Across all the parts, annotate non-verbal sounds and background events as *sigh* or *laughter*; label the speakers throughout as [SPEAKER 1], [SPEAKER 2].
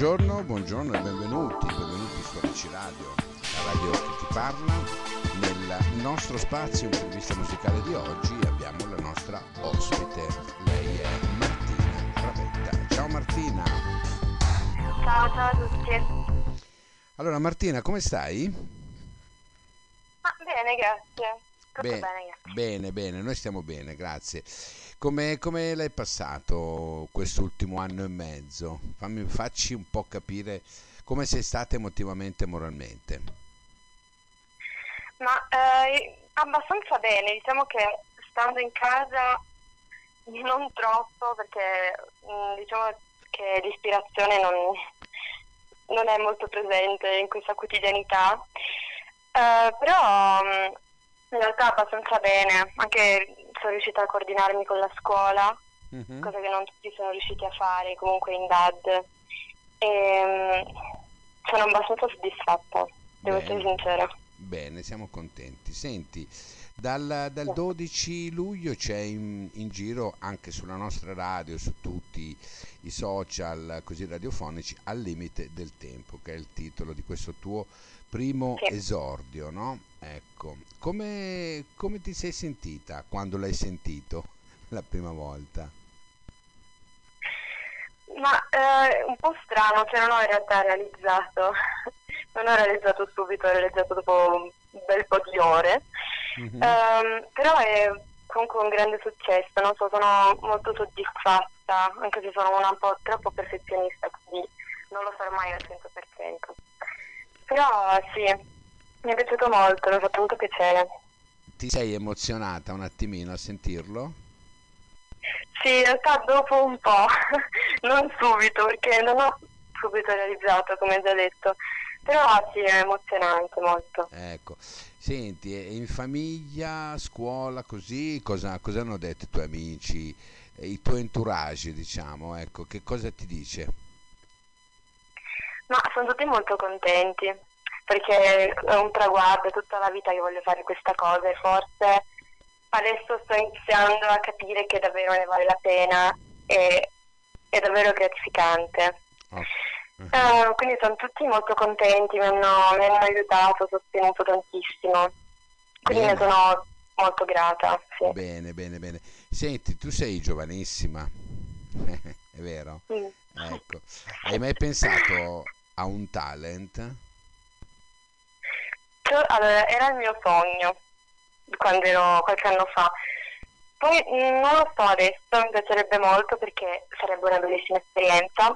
[SPEAKER 1] buongiorno, buongiorno e benvenuti, benvenuti su Ricci Radio, la radio che ti parla. Nel nostro spazio intervista musicale di oggi abbiamo la nostra ospite, lei è Martina Ravetta. Ciao Martina.
[SPEAKER 2] Ciao, ciao a tutti.
[SPEAKER 1] Allora Martina, come stai?
[SPEAKER 2] Ah, bene, grazie. Bene,
[SPEAKER 1] bene, bene, noi stiamo bene, grazie. Come, come l'hai passato quest'ultimo anno e mezzo? Fammi, facci un po' capire come sei stata emotivamente e moralmente.
[SPEAKER 2] Ma eh, abbastanza bene, diciamo che stando in casa non troppo perché mh, diciamo che l'ispirazione non, non è molto presente in questa quotidianità, Eh, però mh, in realtà abbastanza bene, anche sono riuscita a coordinarmi con la scuola,
[SPEAKER 1] Mhm.
[SPEAKER 2] cosa che non tutti sono riusciti a fare comunque in DAD. E, mh, sono abbastanza soddisfatta, devo
[SPEAKER 1] Bene.
[SPEAKER 2] essere sincera.
[SPEAKER 1] Bene, siamo contenti. Senti, dal, dal 12 luglio c'è in, in giro anche sulla nostra radio, su tutti i social così radiofonici, Al limite del tempo, che è il titolo di questo tuo primo
[SPEAKER 2] Sì.
[SPEAKER 1] esordio, no? Ecco, come, come ti sei sentita quando l'hai sentito *laughs* la prima volta?
[SPEAKER 2] Ma eh, un po' strano, cioè non ho in realtà realizzato, *laughs* non ho realizzato subito, ho realizzato dopo un bel po' di ore,
[SPEAKER 1] Mhm.
[SPEAKER 2] Ehm, però è comunque un grande successo, non so, sono molto soddisfatta, anche se sono una un po' troppo perfezionista, quindi non lo farò mai al 100%. Però sì, mi è piaciuto molto, mi ha fatto molto piacere.
[SPEAKER 1] Ti sei emozionata un attimino a sentirlo?
[SPEAKER 2] Sì, in realtà dopo un po', *laughs* non subito, perché non ho subito realizzato, come già detto. Però sì, è emozionante molto.
[SPEAKER 1] Ecco, senti, in famiglia, scuola, così, cosa, cosa hanno detto i tuoi amici, eh, i tuoi entourage, diciamo, ecco, che cosa ti dice?
[SPEAKER 2] Ma sono tutti molto contenti, perché è un traguardo, è tutta la vita che voglio fare questa cosa e forse adesso sto iniziando a capire che davvero ne vale la pena e è davvero gratificante.
[SPEAKER 1] Oh,
[SPEAKER 2] Eh, quindi sono tutti molto contenti, mi hanno, mi hanno aiutato, sostenuto tantissimo. Quindi
[SPEAKER 1] Bene.
[SPEAKER 2] ne sono molto grata. Sì.
[SPEAKER 1] Bene, bene, bene. Senti, tu sei giovanissima, *laughs* è vero?
[SPEAKER 2] Mm.
[SPEAKER 1] Ecco, hai mai pensato a un talent?
[SPEAKER 2] Allora, era il mio sogno quando ero qualche anno fa. Poi mm, non lo so adesso, mi piacerebbe molto perché sarebbe una bellissima esperienza,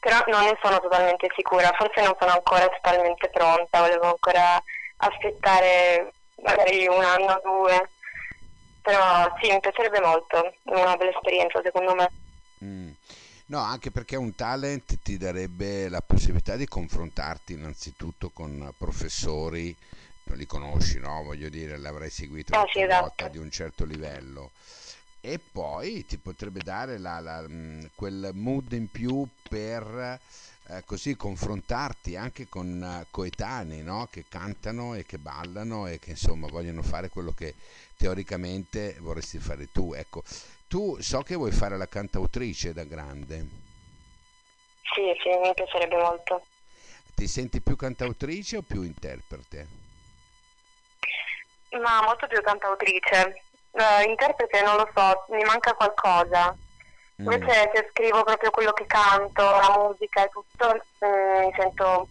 [SPEAKER 2] però non ne sono totalmente sicura, forse non sono ancora totalmente pronta, volevo ancora aspettare magari un anno o due, però sì, mi piacerebbe molto, è una bella esperienza secondo me.
[SPEAKER 1] Mm. No, anche perché un talent ti darebbe la possibilità di confrontarti innanzitutto con professori, non li conosci, no? Voglio dire, l'avrai seguito da
[SPEAKER 2] sì, esatto.
[SPEAKER 1] di un certo livello. E poi ti potrebbe dare la- la- mm, quel mood in più per eh, così confrontarti anche con eh, coetanei, no? Che cantano e che ballano e che insomma vogliono fare quello che teoricamente vorresti fare tu. Ecco, tu so che vuoi fare la cantautrice da grande.
[SPEAKER 2] Sì, sì, mi piacerebbe molto.
[SPEAKER 1] Ti senti più cantautrice o più interprete?
[SPEAKER 2] Ma molto più cantautrice. Eh, interprete non lo so, mi manca qualcosa.
[SPEAKER 1] Mm.
[SPEAKER 2] Invece se scrivo proprio quello che canto, la musica e tutto, mm, mi sento,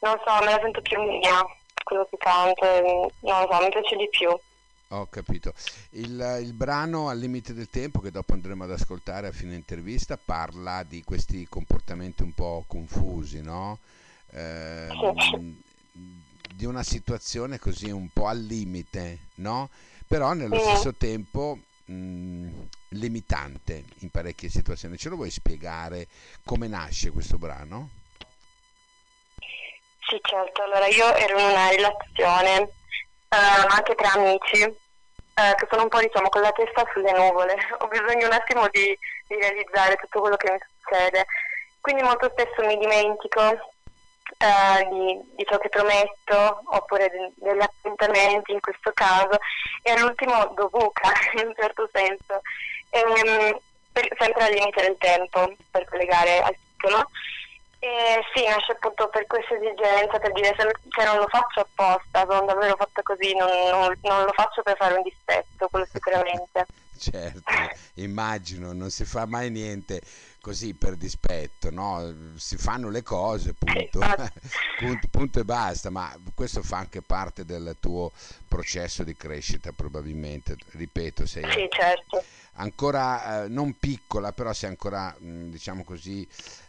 [SPEAKER 2] non so, me la sento più mia, quello che canto, non lo so, mi piace di più.
[SPEAKER 1] Ho capito. Il, il brano Al limite del tempo, che dopo andremo ad ascoltare a fine intervista, parla di questi comportamenti un po' confusi, no? Ehm, di una situazione così un po' al limite, no? Però nello
[SPEAKER 2] Mm.
[SPEAKER 1] stesso tempo mh, limitante in parecchie situazioni. Ce lo vuoi spiegare come nasce questo brano?
[SPEAKER 2] Sì, certo, allora io ero in una relazione eh, anche tra amici eh, che sono un po' diciamo con la testa sulle nuvole, *laughs* ho bisogno un attimo di, di realizzare tutto quello che mi succede, quindi molto spesso mi dimentico eh, di, di ciò che prometto oppure de- degli appuntamenti in questo caso e all'ultimo dovuca *laughs* in un certo senso, Ehm, per- sempre al limite del tempo per collegare al titolo. E sì, nasce appunto per questa esigenza, per dire se, se non lo faccio apposta, sono davvero fatta così, non, non, non lo faccio per fare un dispetto, quello sicuramente.
[SPEAKER 1] Certo, immagino, non si fa mai niente così per dispetto, no? Si fanno le cose, punto. *laughs* punto, punto, e basta, ma questo fa anche parte del tuo processo di crescita probabilmente, ripeto, sei
[SPEAKER 2] sì, certo.
[SPEAKER 1] ancora eh, non piccola, però sei ancora, mh, diciamo così,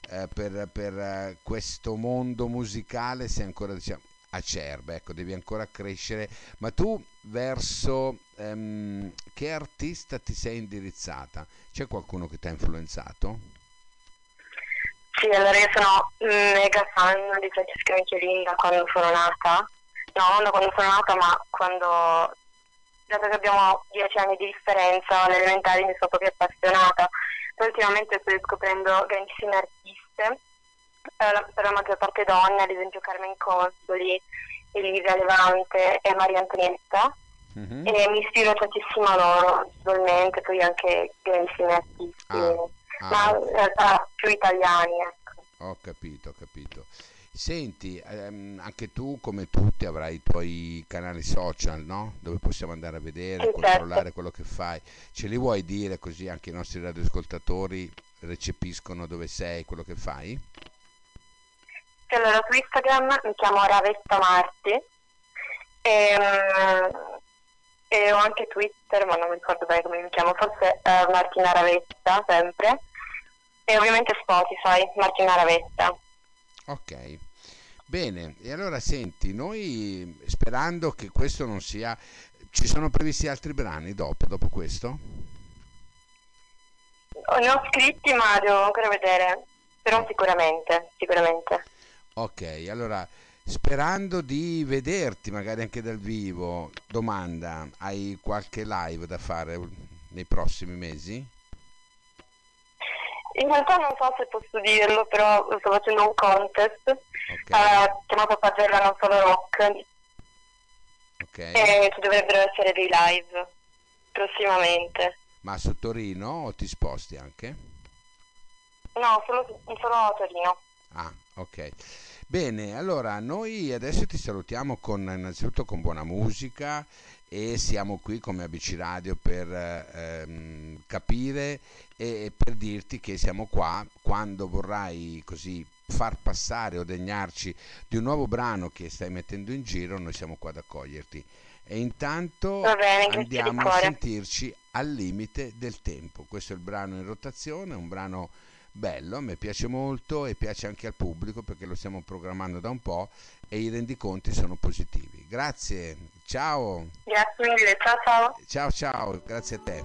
[SPEAKER 1] eh, per, per eh, questo mondo musicale sei ancora, diciamo, acerba, ecco, devi ancora crescere, ma tu verso ehm, che artista ti sei indirizzata? C'è qualcuno che ti ha influenzato?
[SPEAKER 2] Sì, allora io sono mega fan di Francesca Michelin da quando sono nata, no, non da quando sono nata, ma quando, dato che abbiamo dieci anni di differenza, alle elementari mi sono proprio appassionata. Poi ultimamente sto scoprendo grandissime artiste, eh, per la maggior parte donne, ad esempio Carmen Consoli, Elisa Levante e Maria Antonietta. Mm-hmm. E mi ispiro tantissimo a loro, visualmente, poi anche grandissimi artisti. Ah ah. ma in realtà più italiani. Ecco.
[SPEAKER 1] Ho capito, ho capito. Senti, ehm, anche tu come tutti avrai i tuoi canali social, no? Dove possiamo andare a vedere, sì, controllare quello che fai. Ce li vuoi dire così anche i nostri radioascoltatori recepiscono dove sei, quello che fai?
[SPEAKER 2] Allora, su Instagram mi chiamo Ravetta Marti e, ehm, e ho anche Twitter, ma non mi ricordo bene come mi chiamo, forse uh, Martina Ravetta, sempre. E ovviamente Spotify, Martina Ravetta.
[SPEAKER 1] Ok. Bene, e allora senti, noi sperando che questo non sia... Ci sono previsti altri brani dopo, dopo questo?
[SPEAKER 2] Ne ho scritti ma devo ancora vedere, però sicuramente, sicuramente.
[SPEAKER 1] Ok, allora Sperando di vederti magari anche dal vivo, domanda, hai qualche live da fare nei prossimi mesi?
[SPEAKER 2] In realtà non so se posso dirlo, però sto facendo un contest okay. uh, chiamato Pagella Non Solo Rock. Okay. E ci dovrebbero essere dei live prossimamente.
[SPEAKER 1] Ma su Torino o ti sposti anche?
[SPEAKER 2] No, solo, solo a Torino.
[SPEAKER 1] Ah, ok. Bene, allora noi adesso ti salutiamo con, innanzitutto con buona musica e siamo qui come ABC Radio per ehm, capire e per dirti che siamo qua quando vorrai così far passare o degnarci di un nuovo brano che stai mettendo in giro, noi siamo qua ad accoglierti. E intanto bene, andiamo a sentirci al limite del tempo. Questo è il brano in rotazione, un brano bello, a me piace molto e piace anche al pubblico perché lo stiamo programmando da un po' e i rendiconti sono positivi. Grazie, ciao.
[SPEAKER 2] Grazie mille, ciao ciao.
[SPEAKER 1] Ciao ciao, grazie a te.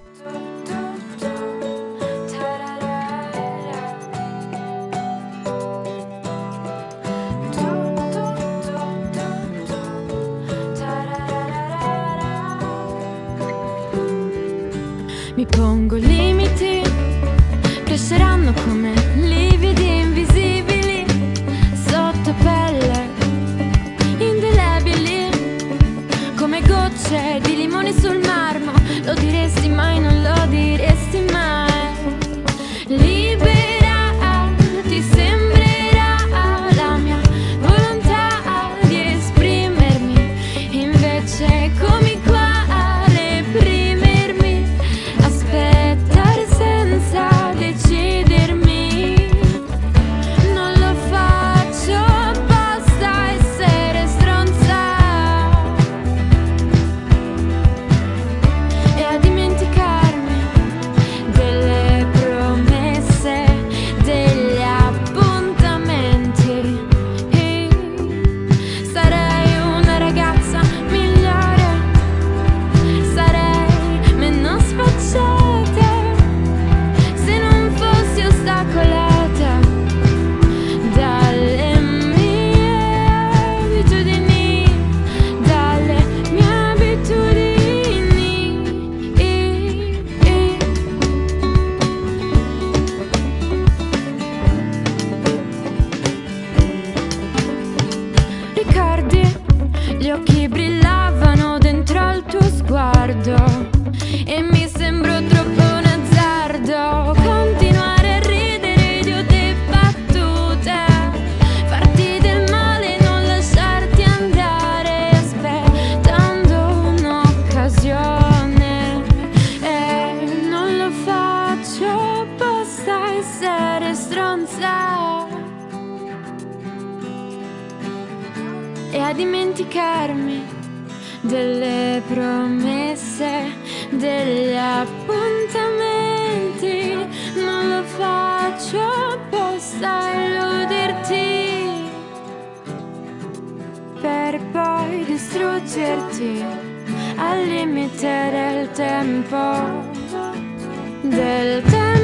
[SPEAKER 3] Mi pongo limiti di limone sul marmo. Lo diresti mai, non lo diresti distruggerti al limite del tempo del tempo